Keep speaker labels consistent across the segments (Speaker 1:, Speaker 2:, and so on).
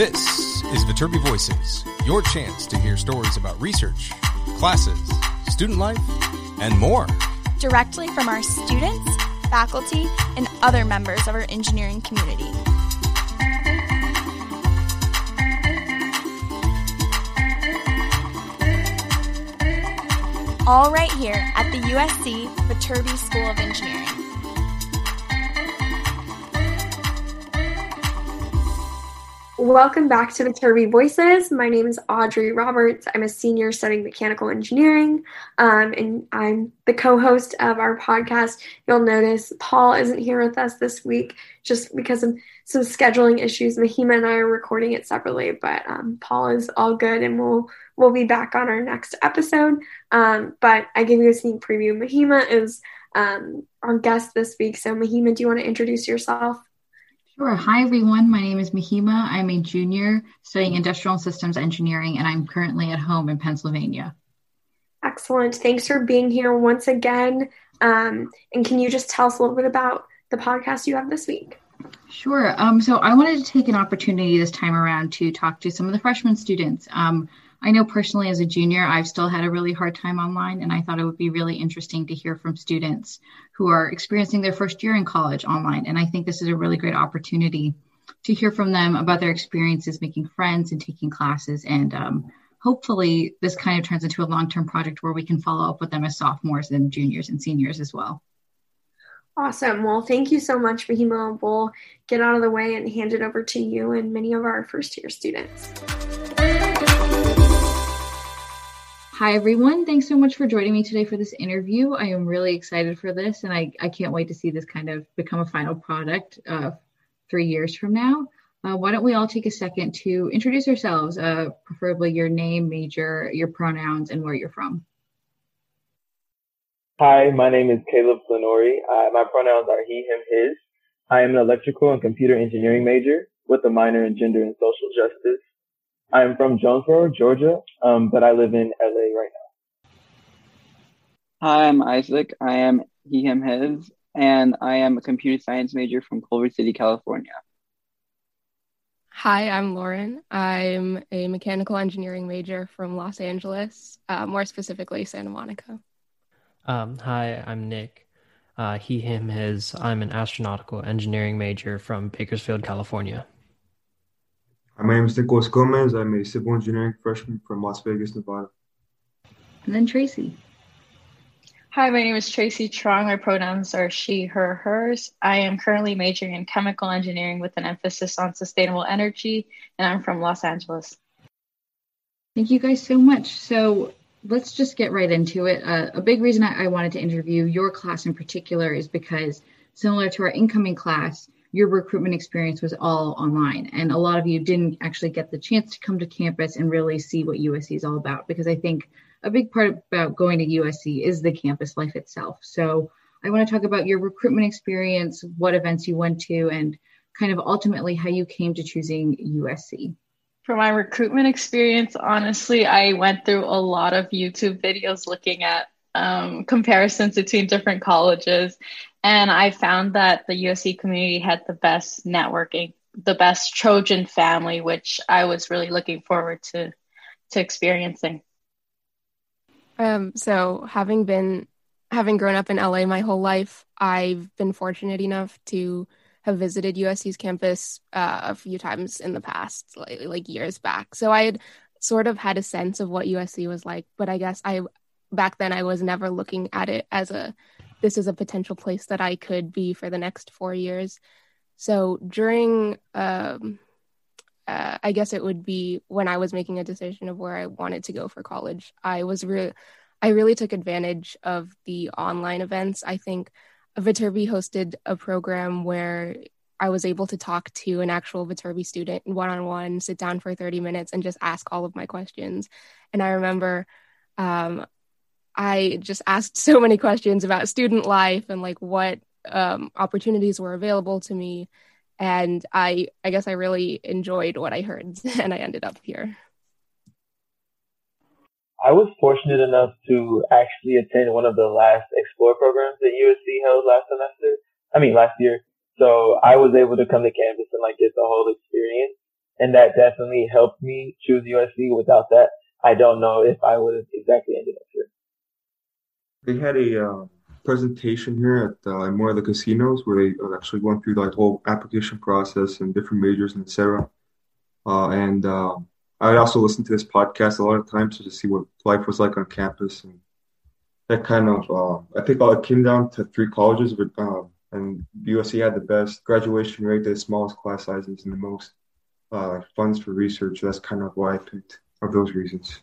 Speaker 1: This is Viterbi Voices, your chance to hear stories about research, classes, student life, and more.
Speaker 2: Directly from our students, faculty, and other members of our engineering community. All right here at the USC Viterbi School of Engineering.
Speaker 3: Welcome back to the Viterbi Voices. My name is Audrey Roberts. I'm a senior studying mechanical engineering, um, and I'm the co-host of our podcast. You'll notice Paul isn't here with us this week just because of some scheduling issues. Mahima and I are recording it separately, but um, Paul is all good, and we'll we'll be back on our next episode. Um, but I give you a sneak preview. Mahima is um, our guest this week. So Mahima, do you want to introduce yourself?
Speaker 4: Sure. Hi, everyone. My name is Mahima. I'm a junior studying industrial systems engineering, and I'm currently at home in Pennsylvania.
Speaker 3: Excellent. Thanks for being here once again. Um, and can you just tell us a little bit about the podcast you have this week?
Speaker 4: Sure. Um, so I wanted to take an opportunity this time around to talk to some of the freshman students. Um, I know personally as a junior, I've still had a really hard time online, and I thought it would be really interesting to hear from students who are experiencing their first year in college online. And I think this is a really great opportunity to hear from them about their experiences making friends and taking classes. And um, hopefully, this kind of turns into a long term project where we can follow up with them as sophomores and juniors and seniors as well.
Speaker 3: Awesome. Well, thank you so much, Mahima. We'll get out of the way and hand it over to you and many of our first year students.
Speaker 4: Hi, everyone. Thanks so much for joining me today for this interview. I am really excited for this, and I, I can't wait to see this kind of become a final product uh, three years from now. Uh, why don't we all take a second to introduce ourselves, uh, preferably your name, major, your pronouns, and where you're from.
Speaker 5: Hi, my name is Caleb Flanori. My pronouns are he, him, his. I am an electrical and computer engineering major with a minor in gender and social justice. I'm from Jonesboro, Georgia, um, but I live in LA right now.
Speaker 6: Hi, I'm Isaac. I am he, him, his, and I am a computer science major from Culver City, California.
Speaker 7: Hi, I'm Lauren. I'm a mechanical engineering major from Los Angeles, uh, more specifically Santa Monica.
Speaker 8: Um, hi, I'm Nick. Uh, he, him, his. I'm an astronautical engineering major from Bakersfield, California.
Speaker 9: My name is Nicholas Gomez. I'm a civil engineering freshman from Las Vegas, Nevada.
Speaker 4: And then Tracy.
Speaker 10: Hi, my name is Tracy Trong. My pronouns are she, her, hers. I am currently majoring in chemical engineering with an emphasis on sustainable energy, and I'm from Los Angeles.
Speaker 4: Thank you guys so much. So let's just get right into it. Uh, a big reason I, I wanted to interview your class in particular is because, similar to our incoming class, your recruitment experience was all online and a lot of you didn't actually get the chance to come to campus and really see what USC is all about because I think a big part about going to USC is the campus life itself. So I want to talk about your recruitment experience, what events you went to, and kind of ultimately how you came to choosing USC.
Speaker 10: For my recruitment experience, honestly, I went through a lot of YouTube videos looking at um, comparisons between different colleges. And I found that the USC community had the best networking, the best Trojan family, which I was really looking forward to to experiencing.
Speaker 7: Um, so having been having grown up in LA my whole life, I've been fortunate enough to have visited USC's campus uh, a few times in the past, like, like years back. So I had sort of had a sense of what USC was like, but I guess I back then I was never looking at it as a this is a potential place that I could be for the next four years. So during, um, uh, I guess it would be when I was making a decision of where I wanted to go for college. I was really, I really took advantage of the online events. I think Viterbi hosted a program where I was able to talk to an actual Viterbi student one on one, sit down for 30 minutes, and just ask all of my questions. And I remember um, I just asked so many questions about student life and like what um, opportunities were available to me. And I, I guess I really enjoyed what I heard and I ended up here.
Speaker 5: I was fortunate enough to actually attend one of the last Explore programs that USC held last semester. I mean, last year. So I was able to come to campus and like get the whole experience. and that definitely helped me choose USC. Without that, I don't know if I would have exactly ended up.
Speaker 9: They had a uh, presentation here at uh, one of the casinos where they uh, actually went through the whole application process and different majors and etc. Uh, and uh, I also listened to this podcast a lot of times to just see what life was like on campus, and that kind of uh, I think it came down to three colleges, but um, and USC had the best graduation rate, the smallest class sizes, and the most uh, funds for research. That's kind of why I picked of those reasons.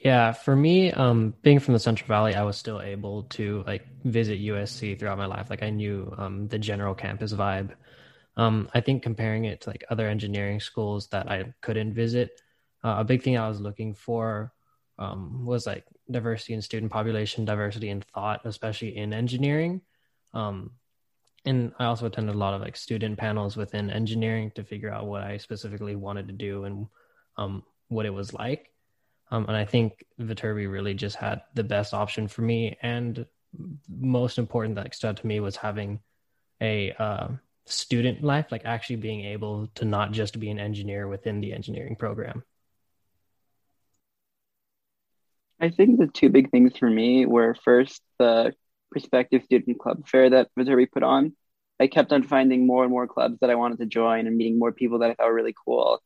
Speaker 8: Yeah, for me, um, being from the Central Valley, I was still able to like visit USC throughout my life. Like I knew um, the general campus vibe. Um, I think comparing it to like other engineering schools that I couldn't visit, uh, a big thing I was looking for um, was like diversity in student population, diversity in thought, especially in engineering. Um, and I also attended a lot of like student panels within engineering to figure out what I specifically wanted to do and um, what it was like. Um, and I think Viterbi really just had the best option for me. And most important that stood out to me was having a uh, student life, like actually being able to not just be an engineer within the engineering program.
Speaker 6: I think the two big things for me were first the prospective student club fair that Viterbi put on. I kept on finding more and more clubs that I wanted to join and meeting more people that I thought were really cool.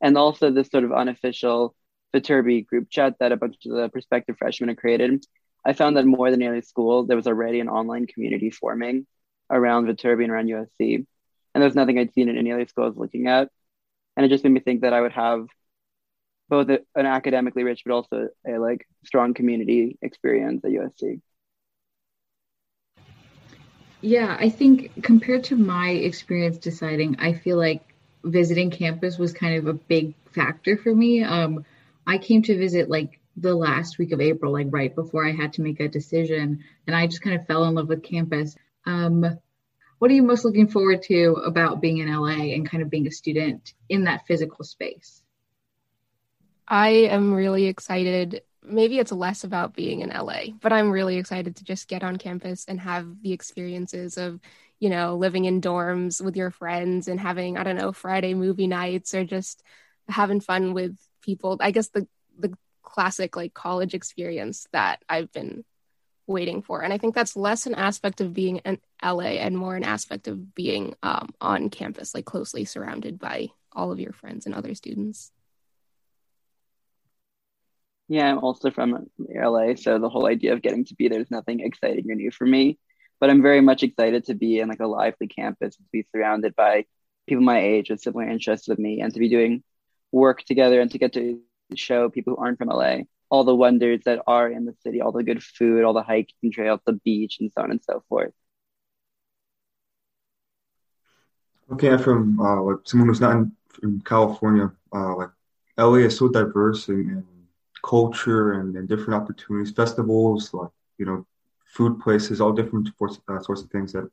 Speaker 6: And also this sort of unofficial Viterbi group chat that a bunch of the prospective freshmen had created. I found that more than any school, there was already an online community forming around Viterbi and around USC. And there's nothing I'd seen in any other school I was looking at. And it just made me think that I would have both a, an academically rich, but also a like strong community experience at USC.
Speaker 4: Yeah, I think compared to my experience deciding, I feel like visiting campus was kind of a big factor for me. Um, I came to visit like the last week of April, like right before I had to make a decision, and I just kind of fell in love with campus. Um, what are you most looking forward to about being in LA and kind of being a student in that physical space?
Speaker 7: I am really excited. Maybe it's less about being in LA, but I'm really excited to just get on campus and have the experiences of, you know, living in dorms with your friends and having, I don't know, Friday movie nights or just having fun with people. I guess the the classic like college experience that I've been waiting for. And I think that's less an aspect of being in LA and more an aspect of being um, on campus, like closely surrounded by all of your friends and other students.
Speaker 6: Yeah, I'm also from LA, so the whole idea of getting to be there is nothing exciting or new for me. But I'm very much excited to be in like a lively campus, to be surrounded by people my age with similar interests with me, and to be doing work together and to get to show people who aren't from LA all the wonders that are in the city, all the good food, all the hiking trails, the beach, and so on and so forth.
Speaker 9: Okay, I'm from uh, like someone who's not in, in California. Uh, like LA is so diverse in culture and, and different opportunities, festivals, like you know, food places, all different sorts, uh, sorts of things that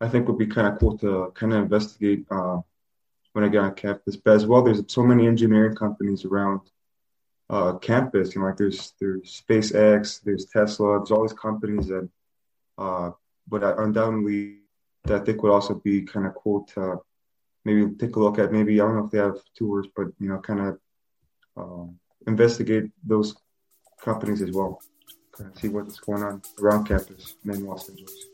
Speaker 9: I think would be kind of cool to kind of investigate uh, when I got on campus. But as well, there's so many engineering companies around uh, campus. You know, like there's there's SpaceX, there's Tesla, there's all these companies that, uh, but I, undoubtedly, that I think would also be kind of cool to maybe take a look at. Maybe I don't know if they have tours, but you know, kind of. Um, investigate those companies as well, kind of see what's going on around campus in Los Angeles.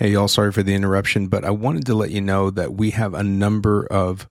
Speaker 1: Hey, y'all, sorry for the interruption, but I wanted to let you know that we have a number of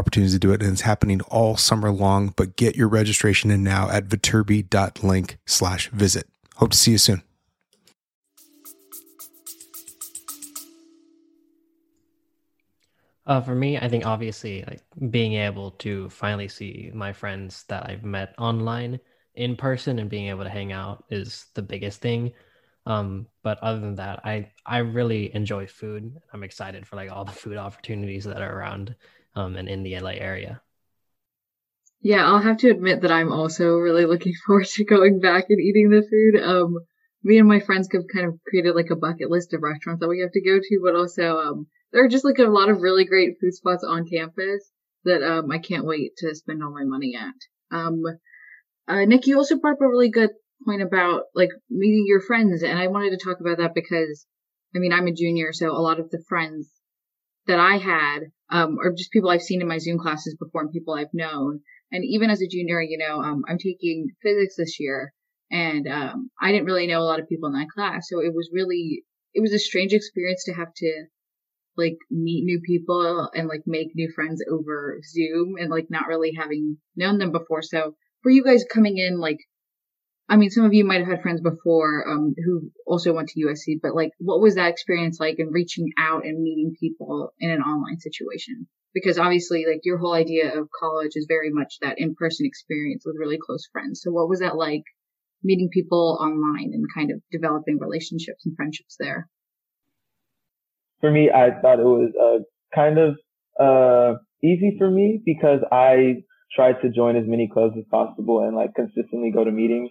Speaker 1: opportunities to do it, and it's happening all summer long. But get your registration in now at viterbi.link slash visit. Hope to see you soon.
Speaker 8: Uh, for me, I think obviously like being able to finally see my friends that I've met online in person and being able to hang out is the biggest thing. Um, but other than that, I I really enjoy food. I'm excited for like all the food opportunities that are around um, and in the LA area.
Speaker 4: Yeah, I'll have to admit that I'm also really looking forward to going back and eating the food. Um, me and my friends have kind of created like a bucket list of restaurants that we have to go to, but also um, there are just like a lot of really great food spots on campus that um, I can't wait to spend all my money at. Um, uh, Nick, you also brought up a really good point about like meeting your friends, and I wanted to talk about that because I mean I'm a junior, so a lot of the friends that I had um, are just people I've seen in my Zoom classes before and people I've known. And even as a junior, you know, um, I'm taking physics this year, and um, I didn't really know a lot of people in that class, so it was really it was a strange experience to have to like meet new people and like make new friends over Zoom and like not really having known them before. So for you guys coming in, like, I mean, some of you might have had friends before um, who also went to USC, but like, what was that experience like in reaching out and meeting people in an online situation? Because obviously, like, your whole idea of college is very much that in person experience with really close friends. So, what was that like meeting people online and kind of developing relationships and friendships there?
Speaker 5: For me, I thought it was uh, kind of uh, easy for me because I tried to join as many clubs as possible and like consistently go to meetings.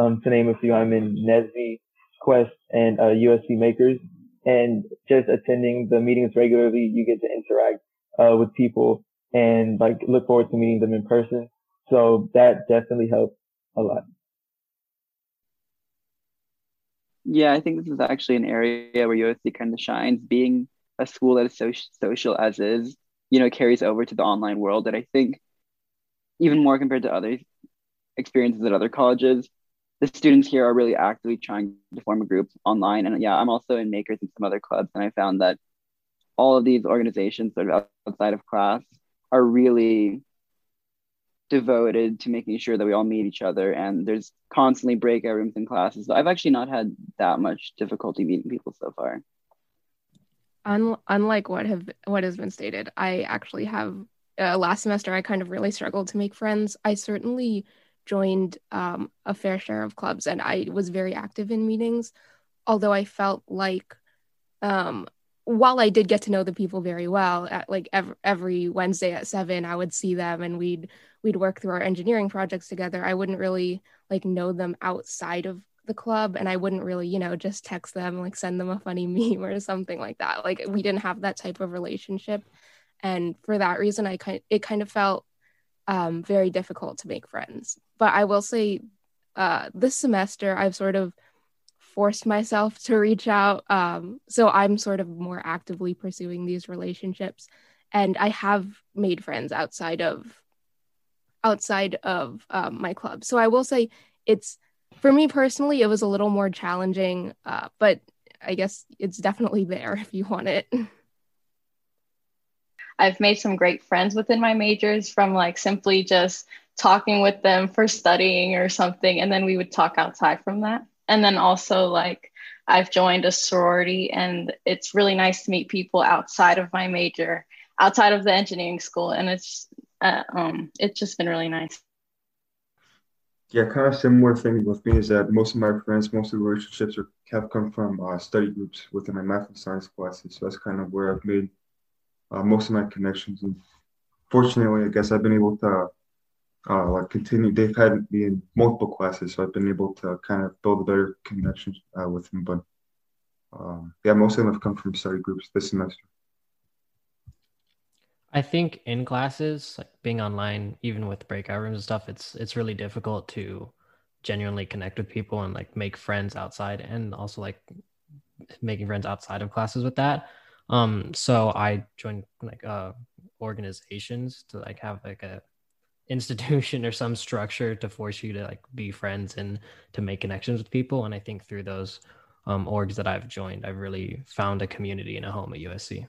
Speaker 5: Um, to name a few, I'm in NSBE, Quest, and uh, USC Makers, and just attending the meetings regularly, you get to interact uh, with people and like look forward to meeting them in person. So that definitely helped a lot.
Speaker 6: Yeah, I think this is actually an area where USC kind of shines. Being a school that is so social as is, you know, carries over to the online world. And I think even more compared to other experiences at other colleges, the students here are really actively trying to form a group online. And yeah, I'm also in Makers and some other clubs, and I found that all of these organizations that are outside of class are really devoted to making sure that we all meet each other and there's constantly breakout rooms in classes. So I've actually not had that much difficulty meeting people so far.
Speaker 7: Un- unlike what have what has been stated, I actually have uh, last semester I kind of really struggled to make friends. I certainly joined um, a fair share of clubs and I was very active in meetings, although I felt like um, while I did get to know the people very well, at like every, every Wednesday at seven, I would see them and we'd we'd work through our engineering projects together. I wouldn't really like know them outside of the club, and I wouldn't really, you know, just text them like send them a funny meme or something like that. Like we didn't have that type of relationship, and for that reason, I kind it kind of felt um, very difficult to make friends. But I will say, uh, this semester I've sort of forced myself to reach out. Um, so I'm sort of more actively pursuing these relationships. And I have made friends outside of outside of um, my club. So I will say it's for me personally, it was a little more challenging, uh, but I guess it's definitely there if you want it.
Speaker 10: I've made some great friends within my majors from like simply just talking with them for studying or something. And then we would talk outside from that and then also like I've joined a sorority and it's really nice to meet people outside of my major, outside of the engineering school, and it's uh, um it's just been really nice.
Speaker 9: Yeah, kind of similar thing with me is that most of my friends, most of the relationships are, have come from uh, study groups within my math and science classes. So that's kind of where I've made uh, most of my connections. And fortunately, I guess I've been able to uh, like continue. They've had me in multiple classes, so I've been able to kind of build a better connection uh, with them. But um, yeah, most of them have come from study groups this semester.
Speaker 8: I think in classes, like being online, even with breakout rooms and stuff, it's it's really difficult to genuinely connect with people and like make friends outside, and also like making friends outside of classes with that. Um, so I joined like uh organizations to like have like a institution or some structure to force you to like be friends and to make connections with people. And I think through those um, orgs that I've joined, I've really found a community and a home at USC.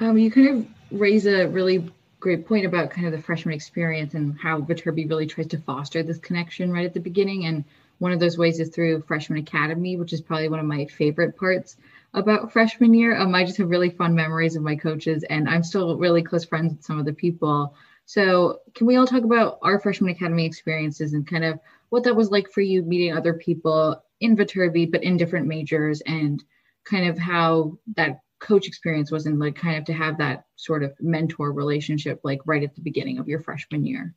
Speaker 4: Um, you kind of raise a really great point about kind of the freshman experience and how Viterbi really tries to foster this connection right at the beginning. And one of those ways is through Freshman Academy, which is probably one of my favorite parts about freshman year. Um, I just have really fun memories of my coaches, and I'm still really close friends with some of the people. So, can we all talk about our freshman academy experiences and kind of what that was like for you meeting other people in Viterbi, but in different majors, and kind of how that coach experience was and like kind of to have that sort of mentor relationship like right at the beginning of your freshman year.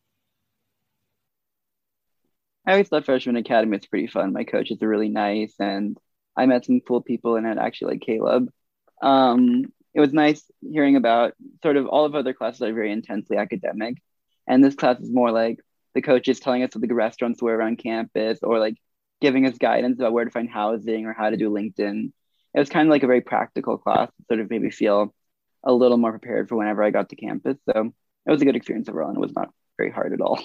Speaker 6: I always thought freshman academy was pretty fun. My coaches are really nice, and I met some cool people in it. Actually, like Caleb. Um, it was nice hearing about sort of all of other classes are very intensely academic, and this class is more like the coaches telling us what the restaurants were around campus, or like giving us guidance about where to find housing or how to do LinkedIn. It was kind of like a very practical class. sort of made me feel a little more prepared for whenever I got to campus. So it was a good experience overall, and it was not very hard at all.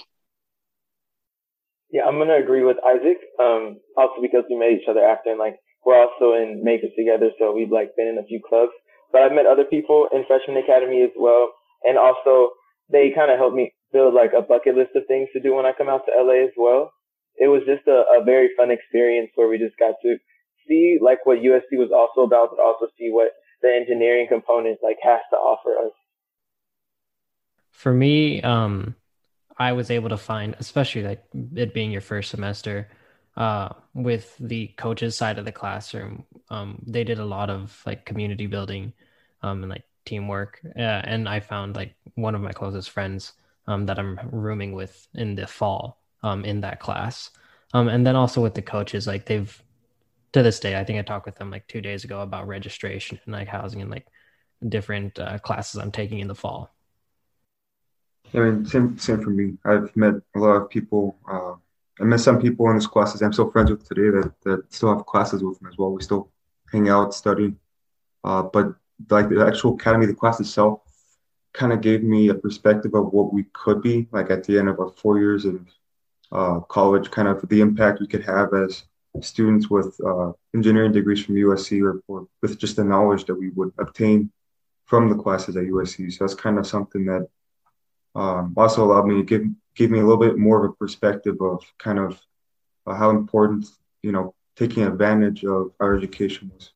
Speaker 5: Yeah, I'm gonna agree with Isaac. Um, also because we met each other after, and like we're also in makers together, so we've like been in a few clubs. But I've met other people in freshman academy as well, and also they kind of helped me build like a bucket list of things to do when I come out to LA as well. It was just a, a very fun experience where we just got to see like what USC was also about, but also see what the engineering component like has to offer us.
Speaker 8: For me, um, I was able to find, especially like it being your first semester, uh, with the coaches side of the classroom, um, they did a lot of like community building, um, and like teamwork. Uh, and I found like one of my closest friends, um, that I'm rooming with in the fall, um, in that class. Um, and then also with the coaches, like they've, to this day, I think I talked with them like two days ago about registration and like housing and like different uh, classes I'm taking in the fall.
Speaker 9: I mean, same same for me. I've met a lot of people. Uh, I met some people in this classes I'm still friends with today that, that still have classes with them as well. We still hang out, study. Uh, but like the actual academy, the class itself kind of gave me a perspective of what we could be like at the end of our four years of uh, college, kind of the impact we could have as students with uh, engineering degrees from USC or, or with just the knowledge that we would obtain from the classes at USC. So that's kind of something that um, also allowed me to give give me a little bit more of a perspective of kind of uh, how important you know taking advantage of our education was.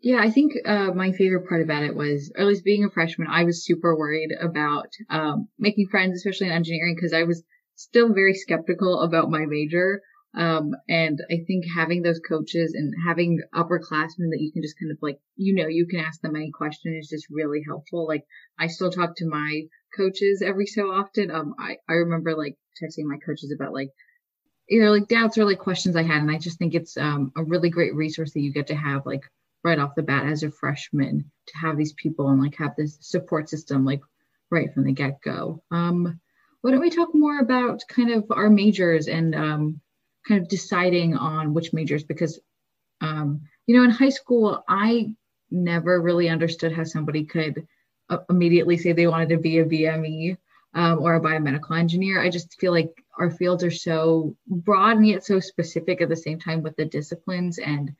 Speaker 4: Yeah, I think uh, my favorite part about it was, at least being a freshman, I was super worried about um, making friends, especially in engineering, because I was still very skeptical about my major. Um, and I think having those coaches and having upperclassmen that you can just kind of like, you know, you can ask them any question is just really helpful. Like I still talk to my coaches every so often. Um, I, I remember like texting my coaches about like either like doubts or like questions I had. And I just think it's, um, a really great resource that you get to have like right off the bat as a freshman to have these people and like have this support system, like right from the get go. Um, why don't we talk more about kind of our majors and, um, kind of deciding on which majors because um, you know in high school i never really understood how somebody could uh, immediately say they wanted to be a bme um, or a biomedical engineer. I just feel like our fields are so broad and yet so specific at the same time with the disciplines and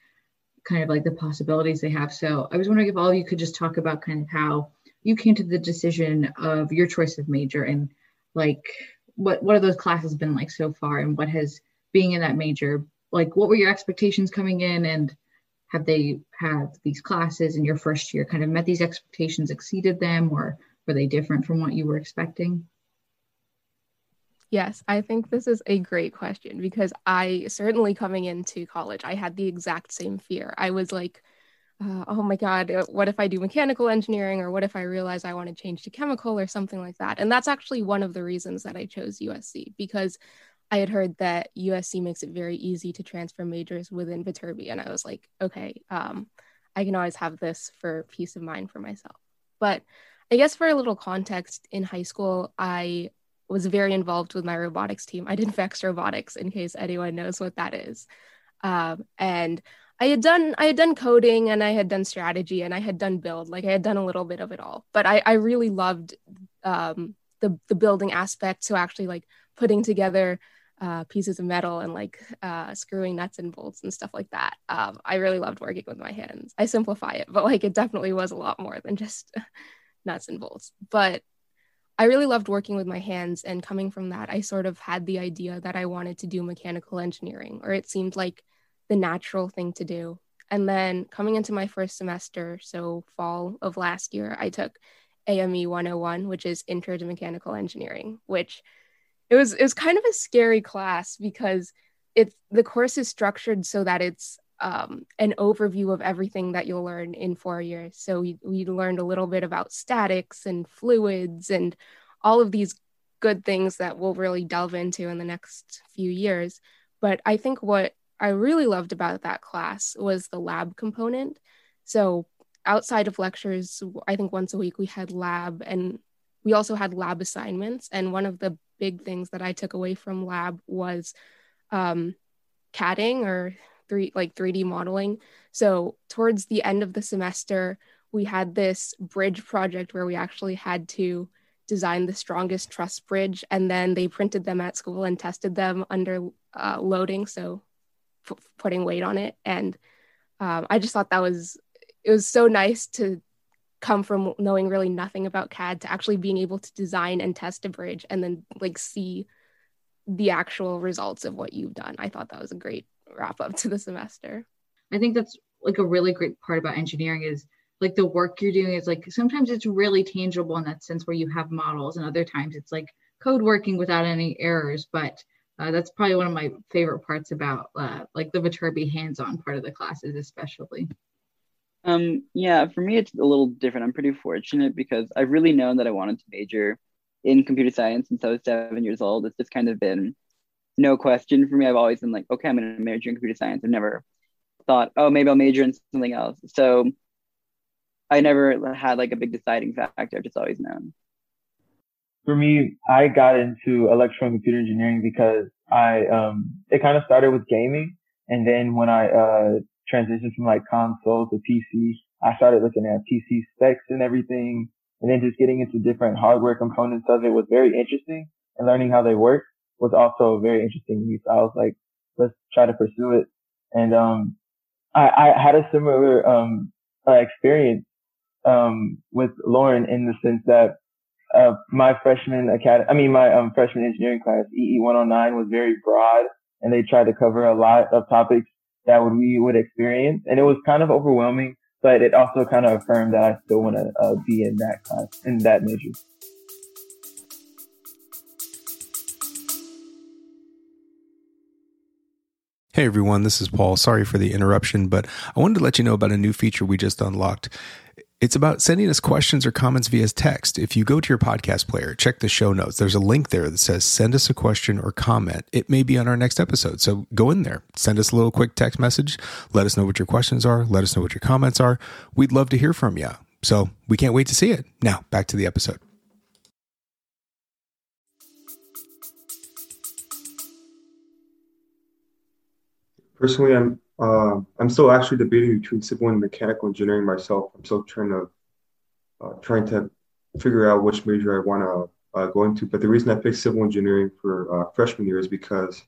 Speaker 4: kind of like the possibilities they have. So i was wondering if all of you could just talk about kind of how you came to the decision of your choice of major and like what what have those classes been like so far and what has being in that major like what were your expectations coming in? And have they had these classes in your first year? Kind of met these expectations exceeded them or were they different from what you were expecting?
Speaker 7: Yes i think this is a great question because i certainly coming into college i had the exact same fear. I was like uh, oh my god uh, what if i do mechanical engineering or what if i realize i want to change to chemical or something like that? And that's actually one of the reasons that i chose usc because I had heard that USC makes it very easy to transfer majors within Viterbi, and I was like, okay, um, I can always have this for peace of mind for myself. But I guess for a little context, in high school, I was very involved with my robotics team. I did Vex Robotics, in case anyone knows what that is, um, and I had done I had done coding and I had done strategy and I had done build. Like I had done a little bit of it all, but I I really loved um, the the building aspect. So actually like putting together uh, pieces of metal and like uh, screwing nuts and bolts and stuff like that. Um, I really loved working with my hands. I simplify it, but like it definitely was a lot more than just nuts and bolts. But I really loved working with my hands, and coming from that, I sort of had the idea that I wanted to do mechanical engineering, or it seemed like the natural thing to do. And then coming into my first semester, so fall of last year, I took AME 101, which is Intro to Mechanical Engineering, which it was it was kind of a scary class because it's the course is structured so that it's um, an overview of everything that you'll learn in four years. So we we learned a little bit about statics and fluids and all of these good things that we'll really delve into in the next few years. But I think what I really loved about that class was the lab component. So outside of lectures, I think once a week we had lab and we also had lab assignments. And one of the big things that I took away from lab was um, or three like 3D modeling. So towards the end of the semester, we had this bridge project where we actually had to design the strongest truss bridge, and then they printed them at school and tested them under uh, loading, so putting weight on it. And um, I just thought that was it was so nice to come from knowing really nothing about CAD to actually being able to design and test a bridge and then like see the actual results of what you've done. I thought that was a great wrap up to the semester.
Speaker 4: I think that's like a really great part about engineering is like the work you're doing is like sometimes it's really tangible in that sense where you have models and other times it's like code working without any errors but uh, that's probably one of my favorite parts about uh, like the Viterbi hands-on part of the classes especially
Speaker 6: um, yeah, for me, it's a little different. I'm pretty fortunate because I've really known that I wanted to major in computer science since I was seven years old. It's just kind of been no question for me. I've always been like, okay, I'm going to major in computer science. I've never thought, oh, maybe I'll major in something else. So I never had like a big deciding factor. I've just always known.
Speaker 5: For me, I got into electrical and computer engineering because I, um, it kind of started with gaming. And then when I, uh, transition from like console to PC, I started looking at PC specs and everything. And then just getting into different hardware components of it was very interesting and learning how they work was also very interesting to me. So I was like, let's try to pursue it. And, um, I, I had a similar, um, uh, experience, um, with Lauren in the sense that, uh, my freshman academy, I mean, my, um, freshman engineering class, EE 109 was very broad and they tried to cover a lot of topics that we would experience. And it was kind of overwhelming, but it also kind of affirmed that I still want to uh, be in that class, in that major.
Speaker 1: Hey everyone, this is Paul. Sorry for the interruption, but I wanted to let you know about a new feature we just unlocked. It's about sending us questions or comments via text. If you go to your podcast player, check the show notes. There's a link there that says send us a question or comment. It may be on our next episode. So go in there, send us a little quick text message. Let us know what your questions are. Let us know what your comments are. We'd love to hear from you. So we can't wait to see it. Now, back to the episode.
Speaker 9: Personally, I'm uh, I'm still actually debating between civil and mechanical engineering myself. I'm still trying to uh, trying to figure out which major I want to uh, go into. But the reason I picked civil engineering for uh, freshman year is because,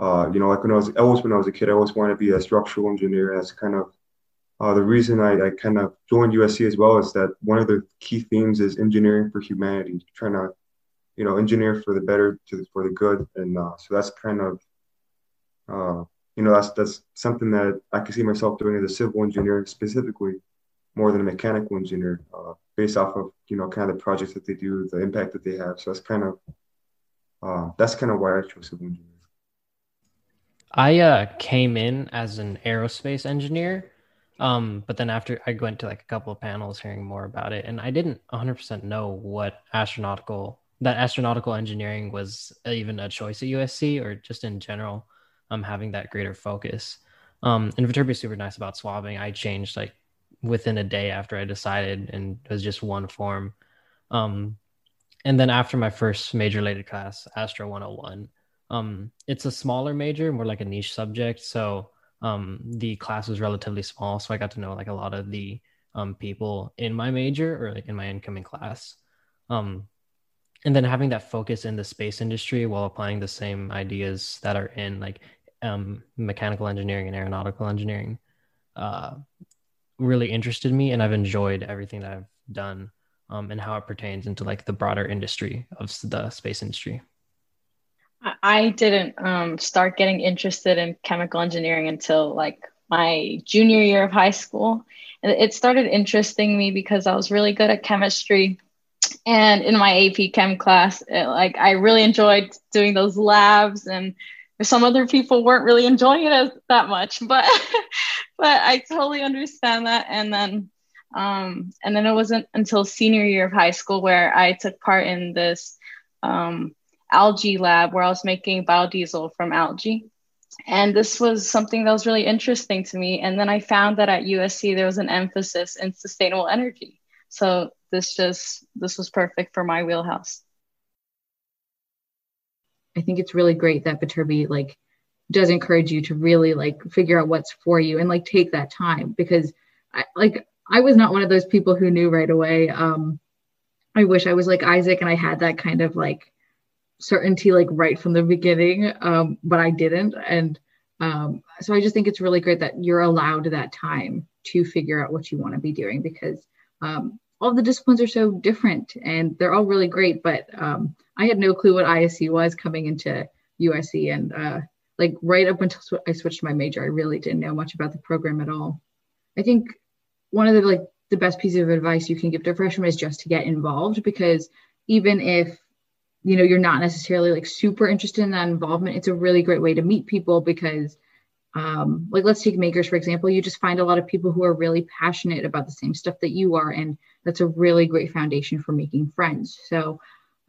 Speaker 9: uh, you know, like when I was always when I was a kid, I always wanted to be a structural engineer. As kind of uh, the reason I, I kind of joined USC as well is that one of the key themes is engineering for humanity, trying to, you know, engineer for the better, to for the good, and so that's kind of you know, that's that's something that I can see myself doing as a civil engineer specifically, more than a mechanical engineer, uh, based off of you know kind of the projects that they do, the impact that they have. So that's kind of uh, that's kind of why I chose civil engineering.
Speaker 8: I uh, came in as an aerospace engineer, um, but then after I went to like a couple of panels hearing more about it, and I didn't 100% know what astronautical that astronautical engineering was even a choice at USC or just in general um, having that greater focus. Um, and Viterbi is super nice about swabbing. I changed like within a day after I decided, and it was just one form. Um, and then after my first major related class, Astro 101, um, it's a smaller major, more like a niche subject. So um, the class was relatively small, so I got to know like a lot of the um, people in my major or like in my incoming class. Um, and then having that focus in the space industry while applying the same ideas that are in like um, mechanical engineering and aeronautical engineering uh, really interested me, and I've enjoyed everything that I've done um, and how it pertains into like the broader industry of the space industry.
Speaker 10: I didn't um, start getting interested in chemical engineering until like my junior year of high school. And it started interesting me because I was really good at chemistry and in my AP Chem class, it, like I really enjoyed doing those labs, and some other people weren't really enjoying it as that much, but but I totally understand that. And then um, and then it wasn't until senior year of high school where I took part in this um, algae lab where I was making biodiesel from algae. And this was something that was really interesting to me. And then I found that at USC there was an emphasis in sustainable energy. So this just this was perfect for my wheelhouse.
Speaker 4: I think it's really great that Viterbi like does encourage you to really like figure out what's for you and like take that time because I like I was not one of those people who knew right away. Um I wish I was like Isaac and I had that kind of like certainty like right from the beginning um but I didn't and um so I just think it's really great that you're allowed that time to figure out what you want to be doing because um all the disciplines are so different and they're all really great but um, i had no clue what ISC was coming into usc and uh, like right up until sw- i switched my major i really didn't know much about the program at all. I think one of the like the best piece of advice you can give to freshmen is just to get involved because even if you know you're not necessarily like super interested in that involvement it's a really great way to meet people because um, like let's take makers for example. You just find a lot of people who are really passionate about the same stuff that you are and that's a really great foundation for making friends. So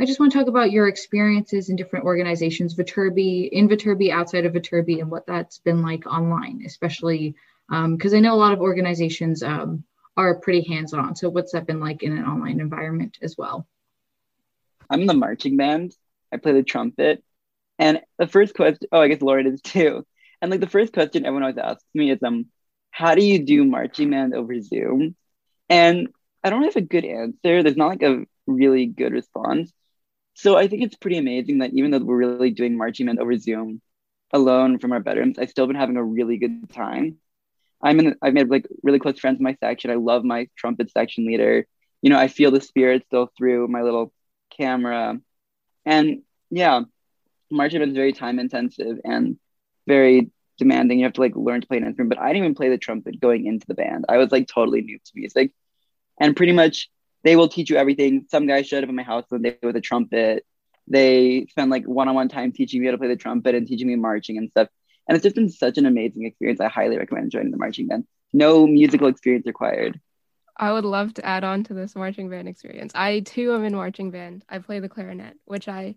Speaker 4: i just want to talk about your experiences in different organizations viterbi in viterbi outside of viterbi and what that's been like online especially because um, i know a lot of organizations um, are pretty hands-on so what's that been like in an online environment as well
Speaker 6: i'm the marching band i play the trumpet and the first question oh i guess Lauren does too and like the first question everyone always asks me is, um, how do you do marching band over Zoom? And I don't have a good answer. There's not like a really good response. So I think it's pretty amazing that even though we're really doing marching band over Zoom alone from our bedrooms, I've still been having a really good time. I'm in, I've made like really close friends in my section. I love my trumpet section leader. You know, I feel the spirit still through my little camera. And yeah, marching band is very time intensive and very demanding. You have to like learn to play an instrument. But I didn't even play the trumpet going into the band. I was like totally new to music. And pretty much they will teach you everything. Some guys showed up at my house one day with a trumpet. They spent like one-on-one time teaching me how to play the trumpet and teaching me marching and stuff. And it's just been such an amazing experience. I highly recommend joining the marching band. No musical experience required.
Speaker 7: I would love to add on to this marching band experience. I too am in marching band. I play the clarinet, which I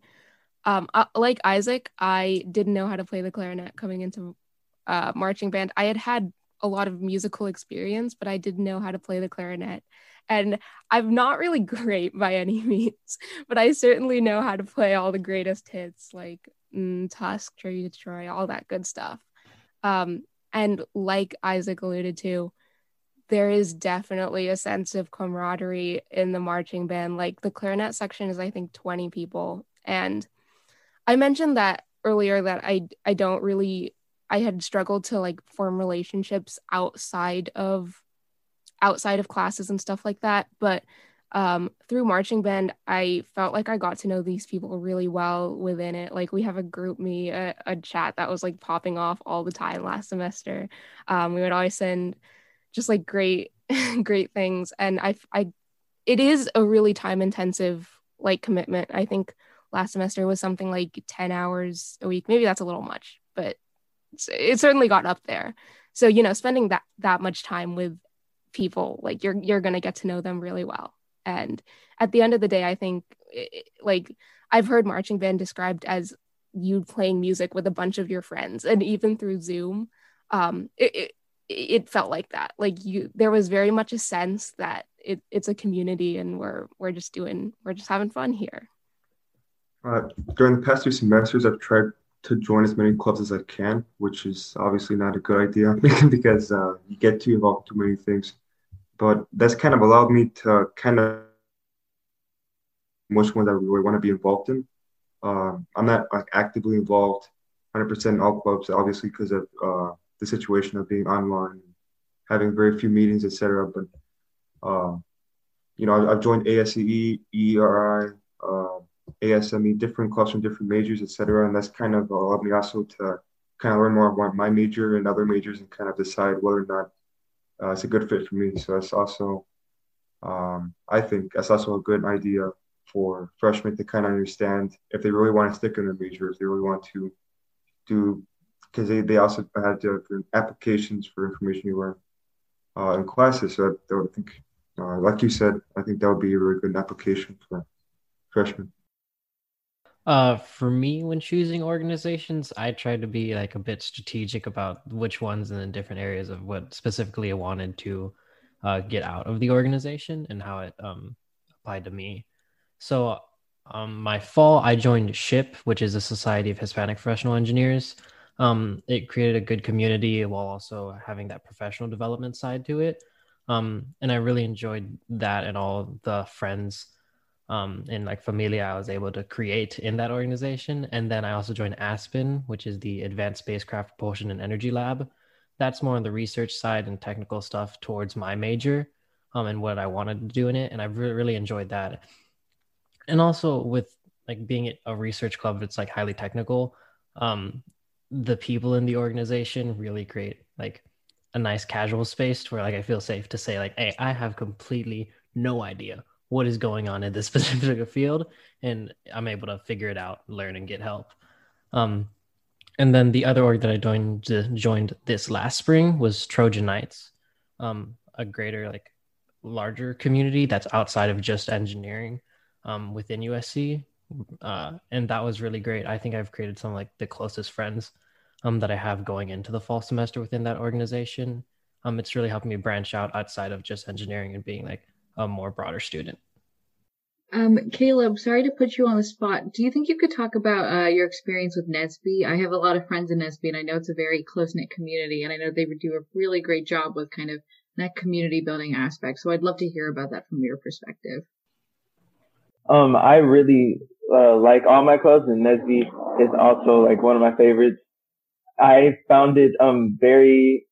Speaker 7: um, uh, like Isaac, I didn't know how to play the clarinet coming into uh, marching band. I had had a lot of musical experience, but I didn't know how to play the clarinet. And I'm not really great by any means, but I certainly know how to play all the greatest hits like mm, Tusk, to Troy, all that good stuff. Um, and like Isaac alluded to, there is definitely a sense of camaraderie in the marching band. Like the clarinet section is, I think, 20 people. And I mentioned that earlier that I I don't really I had struggled to like form relationships outside of outside of classes and stuff like that, but um, through marching band, I felt like I got to know these people really well within it. Like we have a GroupMe, a, a chat that was like popping off all the time last semester. Um, we would always send just like great, great things, and I, I, it is a really time intensive like commitment. I think last semester was something like 10 hours a week. Maybe that's a little much, but it certainly got up there. So, you know, spending that that much time with people, like you're you're going to get to know them really well. And at the end of the day, I think it, like I've heard marching band described as you playing music with a bunch of your friends and even through Zoom, um it, it it felt like that. Like you there was very much a sense that it, it's a community and we're we're just doing we're just having fun here.
Speaker 9: Uh, during the past two semesters, I've tried to join as many clubs as I can, which is obviously not a good idea because uh, you get too involved in too many things. But that's kind of allowed me to kind of which ones I really want to be involved in. Uh, I'm not like actively involved 100% in all clubs, obviously, because of uh, the situation of being online, having very few meetings, etc. But uh, you know, I've, joined ASCE, ERI, ASME, different clubs from different majors, etc. And that's kind of allowed me also to kind of learn more about my major and other majors and kind of decide whether or not uh, it's a good fit for me. So that's also, um, I think that's also a good idea for freshmen to kind of understand if they really want to stick in the major, if they really want to do, because they, they also had different applications for information you learn uh, in classes. So I, I think, uh, like you said, I think that would be a really good application for freshmen.
Speaker 8: Uh, for me, when choosing organizations, I try to be like a bit strategic about which ones in the different areas of what specifically I wanted to uh, get out of the organization and how it um, applied to me. So, um, my fall, I joined SHPE, which is a Society of Hispanic Professional Engineers. Um, it created a good community while also having that professional development side to it. Um, and I really enjoyed that and all the friends um, and like familia I was able to create in that organization. And then I also joined Aspen, which is the Advanced Spacecraft Propulsion and Energy Lab. That's more on the research side and technical stuff towards my major um, and what I wanted to do in it. And I've really, really enjoyed that. And also with like being a research club, it's like highly technical. Um, the people in the organization really create like a nice casual space where like I feel safe to say like, hey, I have completely no idea what is going on in this specific field and i'm able to figure it out learn and get help. Um, and then the other org that i joined joined this last spring was trojan knights um, a greater like larger community that's outside of just engineering um, within usc uh, and that was really great. I think i've created some like the closest friends um, that i have going into the fall semester within that organization. Um, it's really helped me branch out outside of just engineering and being like a more broader student.
Speaker 4: Um, Caleb, sorry to put you on the spot. Do you think you could talk about uh, your experience with NSBE? I have a lot of friends in NSBE, and I know it's a very close knit community, and I know they would do a really great job with kind of that community building aspect. So I'd love to hear about that from your perspective.
Speaker 5: Um, I really uh, like all my clubs, and NSBE is also like one of my favorites. I found it um very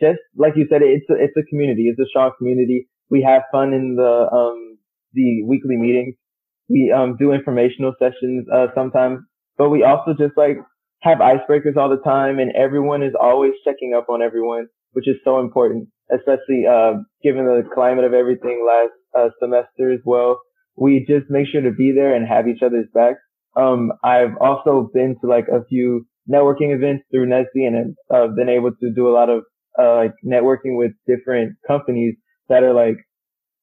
Speaker 5: just like you said, it's a, it's a community. It's a strong community we have fun in the um the weekly meetings. We um do informational sessions uh sometimes, but we also just like have icebreakers all the time and everyone is always checking up on everyone, which is so important, especially uh given the climate of everything last uh, semester as well. We just make sure to be there and have each other's backs. Um I've also been to like a few networking events through NSBE and uh, been able to do a lot of uh, like networking with different companies that are like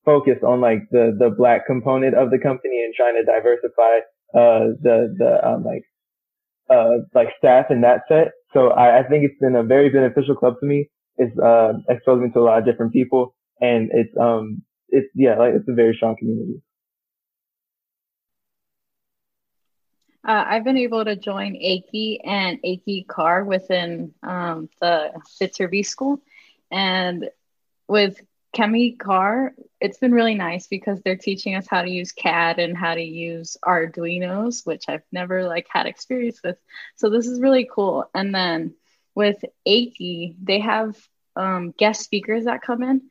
Speaker 5: focused on like the the black component of the company and trying to diversify uh the the um like uh like staff in that set. So I, I think it's been a very beneficial club to me. It's uh exposed me to a lot of different people and it's um it's yeah like it's a very strong community.
Speaker 10: Uh, I've been able to join AIChE and AIChE CAR within um, the Viterbi school. And with ChemE Car, it's been really nice because they're teaching us how to use CAD and how to use Arduinos, which I've never like had experience with. So this is really cool. And then with AICHE, they have um, guest speakers that come in,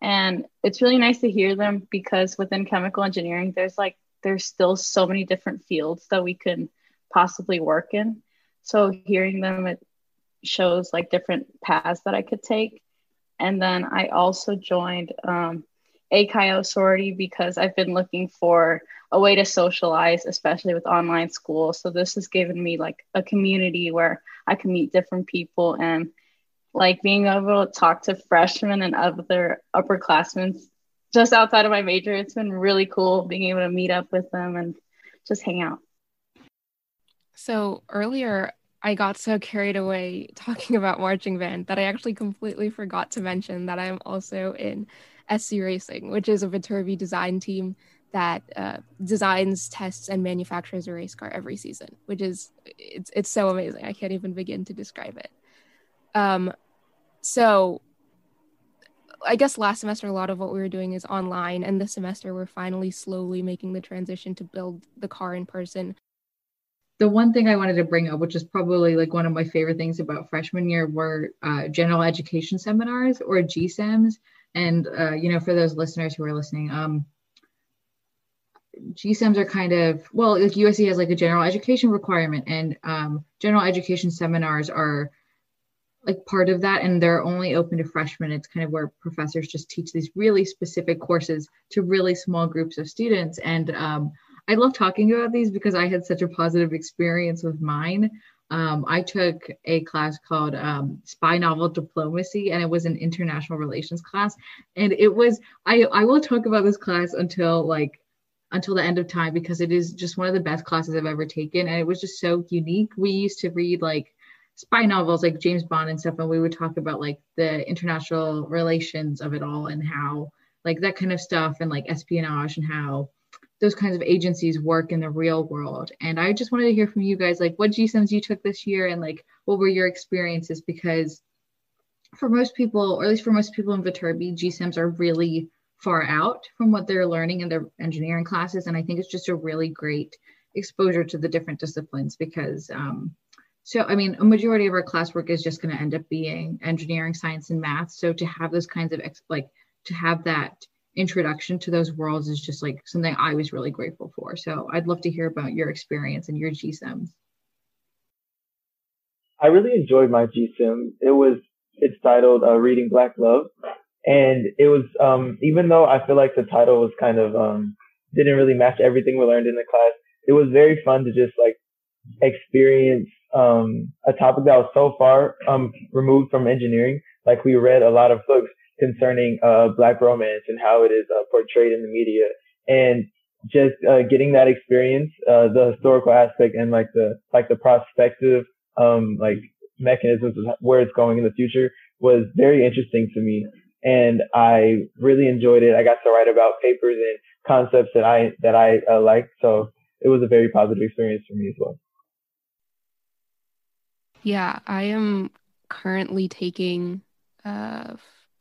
Speaker 10: and it's really nice to hear them because within chemical engineering, there's like there's still so many different fields that we can possibly work in. So hearing them, it shows like different paths that I could take and then I also joined um, a Chi Alpha sorority because I've been looking for a way to socialize, especially with online school. So this has given me like a community where I can meet different people and like being able to talk to freshmen and other upperclassmen just outside of my major. It's been really cool being able to meet up with them and just hang out.
Speaker 7: So earlier, I got so carried away talking about marching band that I actually completely forgot to mention that I'm also in SC Racing, which is a Viterbi design team that uh, designs, tests, and manufactures a race car every season, which is it's it's so amazing. I can't even begin to describe it. Um, so I guess last semester a lot of what we were doing is online, and this semester we're finally slowly making the transition to build the car in person
Speaker 4: the one thing I wanted to bring up, which is probably like one of my favorite things about freshman year, were uh, general education seminars or GSEMs. And uh, you know, for those listeners who are listening, um, GSEMs are kind of well, like USC has like a general education requirement, and um, general education seminars are like part of that, and they're only open to freshmen. It's kind of where professors just teach these really specific courses to really small groups of students, and um, I love talking about these because I had such a positive experience with mine. Um, I took a class called um, Spy Novel Diplomacy, and it was an international relations class. And it was I I will talk about this class until like until the end of time because it is just one of the best classes I've ever taken, and it was just so unique. We used to read like spy novels like James Bond and stuff, and we would talk about like the international relations of it all and how like that kind of stuff and like espionage and how those kinds of agencies work in the real world. And I just wanted to hear from you guys, like what GSEMs you took this year and like what were your experiences? Because for most people, or at least for most people in Viterbi, GSEMs are really far out from what they're learning in their engineering classes. And I think it's just a really great exposure to the different disciplines because um, so I mean a majority of our classwork is just going to end up being engineering, science, and math. So to have those kinds of ex- like to have that introduction to those worlds is just like something I was really grateful for. So I'd love to hear about your experience and your GSEMs.
Speaker 5: I really enjoyed my GSEM. It was it's titled uh, Reading Black Love, and it was um, even though I feel like the title was kind of um, didn't really match everything we learned in the class. It was very fun to just like experience um, a topic that was so far um, removed from engineering. Like we read a lot of books concerning uh, black romance and how it is uh, portrayed in the media and just uh, getting that experience uh, the historical aspect and like the like the prospective um, like mechanisms of where it's going in the future was very interesting to me and I really enjoyed it. I got to write about papers and concepts that I that I uh, liked, so it was a very positive experience for me as well.
Speaker 7: Yeah, I am currently taking uh,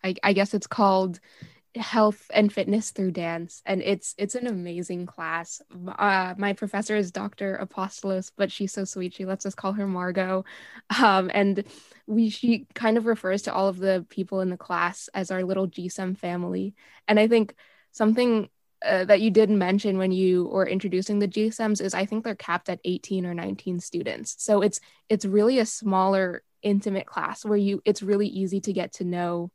Speaker 7: I, I guess it's called health and fitness through dance. And it's it's an amazing class. Uh, my professor is dr apostolos but she's so sweet. She lets us call her margot. Um, and we she kind of refers to all of the people in the class as our little gsem family. And i think something uh, that you didn't mention when you were introducing the GSEMs is I think they're capped at 18 or 19 students. So it's it's really a smaller intimate class where you it's really easy to get to know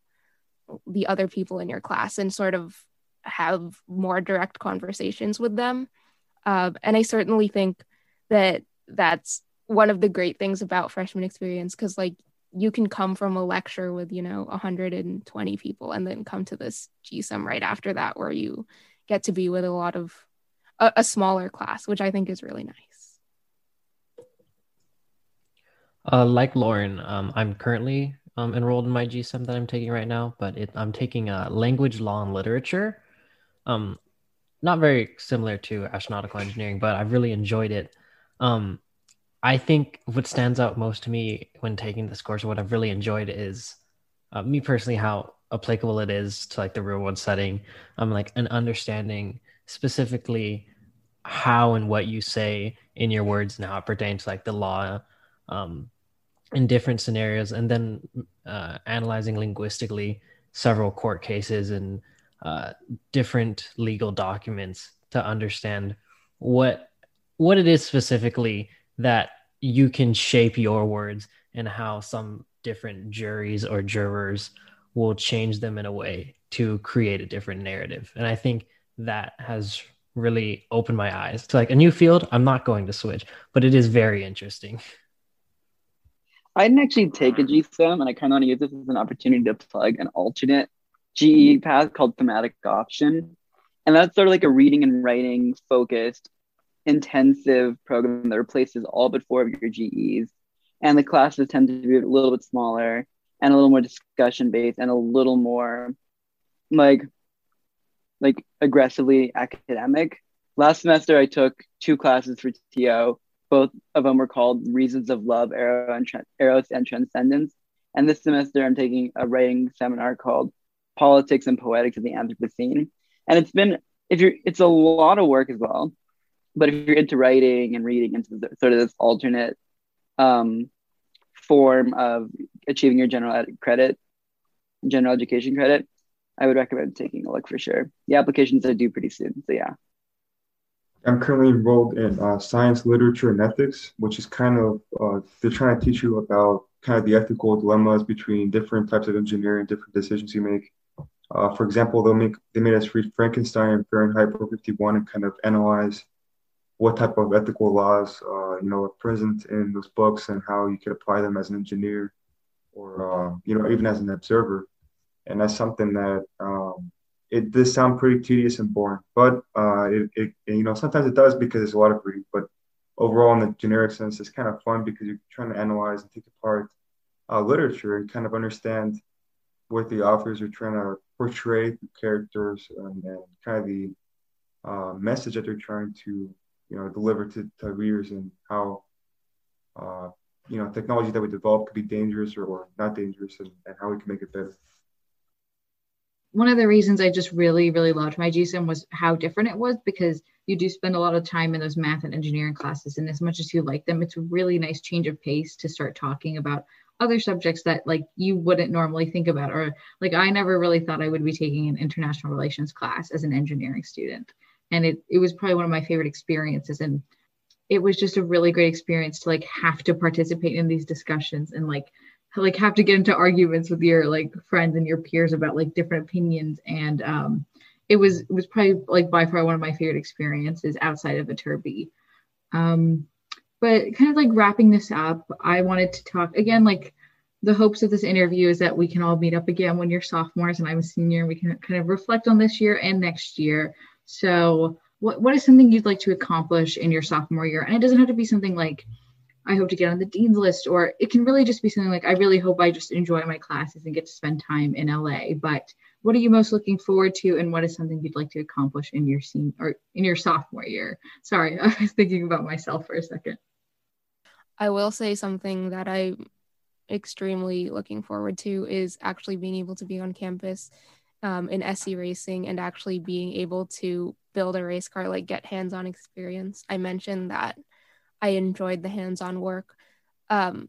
Speaker 7: the other people in your class and sort of have more direct conversations with them. Uh, and I certainly think that that's one of the great things about freshman experience because, like, you can come from a lecture with, you know, 120 people and then come to this GSEM right after that where you get to be with a lot of a, a smaller class, which I think is really nice.
Speaker 8: Uh, like Lauren, um, I'm currently um, enrolled in my GSEM that I'm taking right now, but it, I'm taking a uh, language, law, and literature. Um, not very similar to astronautical engineering, but I've really enjoyed it. Um, I think what stands out most to me when taking this course, what I've really enjoyed is uh, me personally how applicable it is to like the real world setting. Um, like an understanding specifically how and what you say in your words and how it pertains to like the law, um, in different scenarios and then uh, analyzing linguistically several court cases and uh, different legal documents to understand what what it is specifically that you can shape your words and how some different juries or jurors will change them in a way to create a different narrative. And i think that has really opened my eyes. To like a new field i'm not going to switch but it is very interesting
Speaker 6: I didn't actually take a GSEM, and I kind of want to use this as an opportunity to plug an alternate GE mm-hmm. path called thematic option. And that's sort of like a reading and writing focused, intensive program that replaces all but four of your GEs. And the classes tend to be a little bit smaller and a little more discussion based and a little more like like aggressively academic. Last semester I took two classes for TO both of them were called Reasons of Love, Eros and, Transcendence. And this semester, I'm taking a writing seminar called Politics and Poetics of the Anthropocene. And it's been, if you're, it's a lot of work as well. But if you're into writing and reading into sort of this alternate um, form of achieving your general ed- credit, general education credit, I would recommend taking a look for sure. The applications are due pretty soon. So, yeah.
Speaker 9: I'm currently enrolled in uh, science, literature, and ethics, which is kind of uh, they're trying to teach you about kind of the ethical dilemmas between different types of engineering, different decisions you make. Uh, for example, they'll make they made us read Frankenstein and Fahrenheit 451 and kind of analyze what type of ethical laws, uh, you know, are present in those books and how you could apply them as an engineer or, uh, you know, even as an observer. And that's something that um, it does sound pretty tedious and boring, but uh, it, it, you know, sometimes it does because there's a lot of reading, but overall in the generic sense, it's kind of fun because you're trying to analyze and take apart uh, literature and kind of understand what the authors are trying to portray the characters and, and kind of the uh, message that they're trying to you know deliver to, to readers and how uh, you know technology that we develop could be dangerous or, or not dangerous and, and how we can make it better
Speaker 4: one of the reasons I just really, really loved my GSEM was how different it was because you do spend a lot of time in those math and engineering classes. And as much as you like them, it's a really nice change of pace to start talking about other subjects that like you wouldn't normally think about or like i never really thought i would be taking an international relations class as an engineering student and it, it was probably one of my favorite experiences and it was just a really great experience to like have to participate in these discussions and like like have to get into arguments with your like friends and your peers about like different opinions and um it was it was probably like by far one of my favorite experiences outside of Viterbi. Um but kind of like wrapping this up, I wanted to talk again, like the hopes of this interview is that we can all meet up again when you're sophomores and I'm a senior and we can kind of reflect on this year and next year. So what, what is something you'd like to accomplish in your sophomore year? And it doesn't have to be something like I hope to get on the dean's list, or it can really just be something like I really hope I just enjoy my classes and get to spend time in LA. But what are you most looking forward to, and what is something you'd like to accomplish in your senior or in your sophomore year? Sorry, I was thinking about myself for a second.
Speaker 7: I will say something that I'm extremely looking forward to is actually being able to be on campus um, in SC racing and actually being able to build a race car, like get hands on experience. I mentioned that I enjoyed the hands on work um,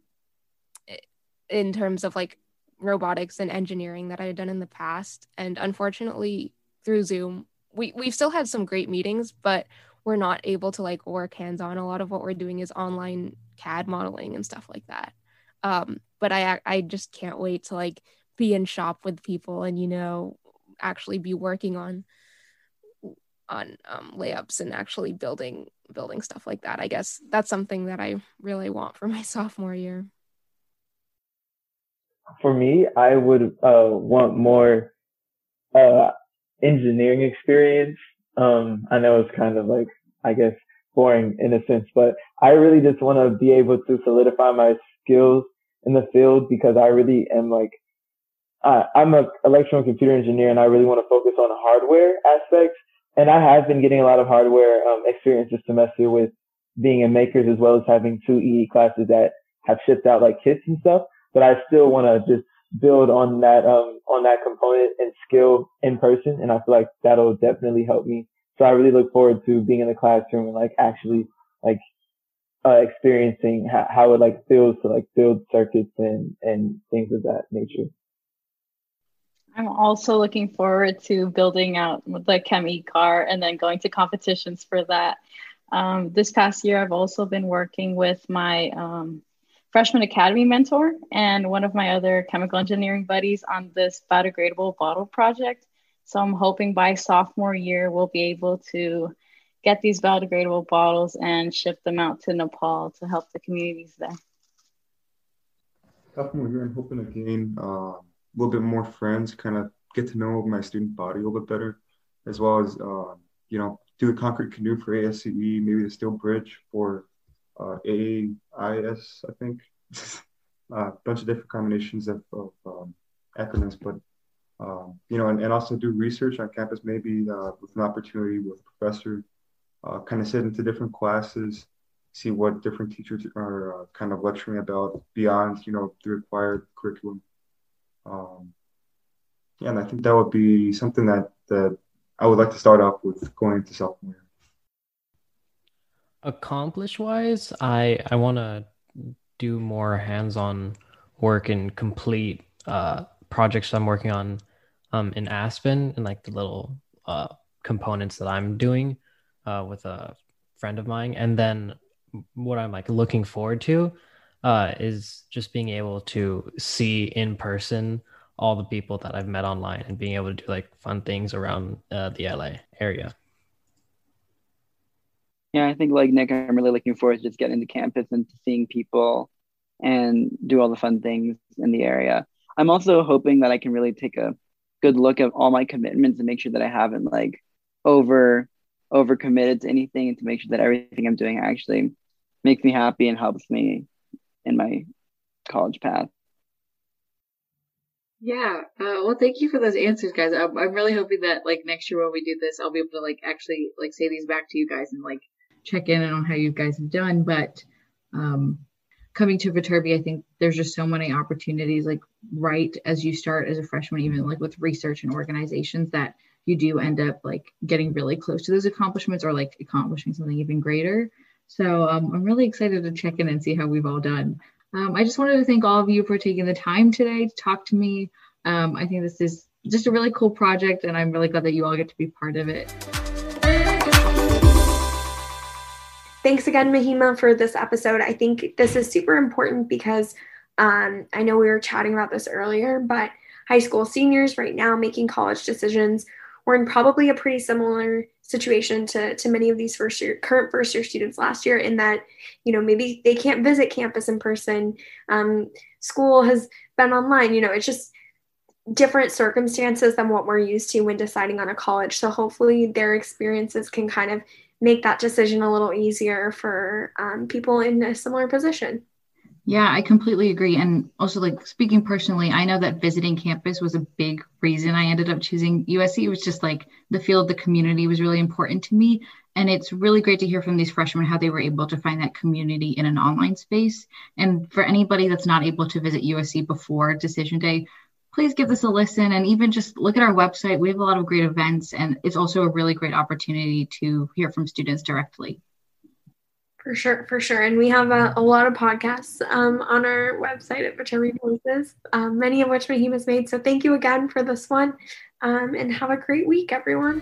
Speaker 7: in terms of like robotics and engineering that I had done in the past. And unfortunately, through Zoom, we, we've still had some great meetings, but we're not able to like work hands on. A lot of what we're doing is online CAD modeling and stuff like that. Um, but I I just can't wait to like be in shop with people and you know actually be working on on um, layups and actually building building stuff like that. I guess that's something that I really want for my sophomore year.
Speaker 5: For me, I would uh, want more uh, engineering experience um, I know it's kind of like, I guess, boring in a sense, but I really just want to be able to solidify my skills in the field because I really am like, uh, I'm an electrical computer engineer and I really want to focus on hardware aspects. And I have been getting a lot of hardware um, experience this semester with being in makers as well as having two EE classes that have shipped out like kits and stuff. But I still want to just build on that um on that component and skill in person and I feel like that'll definitely help me. So I really look forward to being in the classroom and like actually like uh, experiencing how, how it like feels to like build circuits and and things of that nature.
Speaker 10: I'm also looking forward to building out the ChemE car and then going to competitions for that. Um, this past year, I've also been working with my um, freshman academy mentor and one of my other chemical engineering buddies on this biodegradable bottle project. So I'm hoping by sophomore year we'll be able to get these biodegradable bottles and ship them out to Nepal to help the communities there.
Speaker 9: Sophomore year, I'm hoping to gain uh, little bit more friends, kind of get to know my student body a little bit better, as well as uh, you know do the concrete canoe for ASCE, maybe the steel bridge for uh, AIS, I think. a uh, bunch of different combinations of, of um, acronyms, but um, you know, and, and also do research on campus, maybe uh, with an opportunity with a professor, uh, kind of sit into different classes, see what different teachers are uh, kind of lecturing about beyond, you know, the required curriculum. Um, yeah, and I think that would be something that that I would like to start off with going into sophomore. Year
Speaker 8: accomplish wise i i want to do more hands-on work and complete uh projects i'm working on um in aspen and like the little uh components that i'm doing uh with a friend of mine. And then what i'm like looking forward to uh is just being able to see in person all the people that i've met online and being able to do like fun things around uh, the la area
Speaker 6: Yeah, I think like Nick, I'm really looking forward to just getting to campus and to seeing people and do all the fun things in the area. I'm also hoping that I can really take a good look at all my commitments and make sure that I haven't like over over committed to anything and to make sure that everything I'm doing actually makes me happy and helps me in my college path.
Speaker 4: Yeah. Uh, well, thank you for those answers, guys. I'm, I'm really hoping that like next year when we do this, I'll be able to like actually like say these back to you guys and like check in on how you guys have done. But um, coming to Viterbi, I think there's just so many opportunities like right as you start as a freshman, even like with research and organizations that you do end up like getting really close to those accomplishments or like accomplishing something even greater. So um, I'm really excited to check in and see how we've all done. Um, I just wanted to thank all of you for taking the time today to talk to me. Um, I think this is just a really cool project, and I'm really glad that you all get to be part of it.
Speaker 3: Thanks again, Mahima, for this episode. I think this is super important because um, I know we were chatting about this earlier, but high school seniors right now making college decisions we're in probably a pretty similar situation to, to many of these first year current first year students last year in that you know maybe they can't visit campus in person. Um, school has been online you know it's just different circumstances than what we're used to when deciding on a college. So hopefully their experiences can kind of make that decision a little easier for um, people in a similar position
Speaker 4: yeah, I completely agree. And also, like speaking personally, I know that visiting campus was a big reason I ended up choosing USC. It was just like the feel of the community was really important to me. And it's really great to hear from these freshmen how they were able to find that community in an online space. And for anybody that's not able to visit USC before decision day, please give this a listen and even just look at our website. We have a lot of great events, and it's also a really great opportunity to hear from students directly.
Speaker 3: For sure, for sure. And we have a, a lot of podcasts um, on our website at Viterbi Voices, um, many of which Mahim has made. So thank you again for this one um, and have a great week, everyone.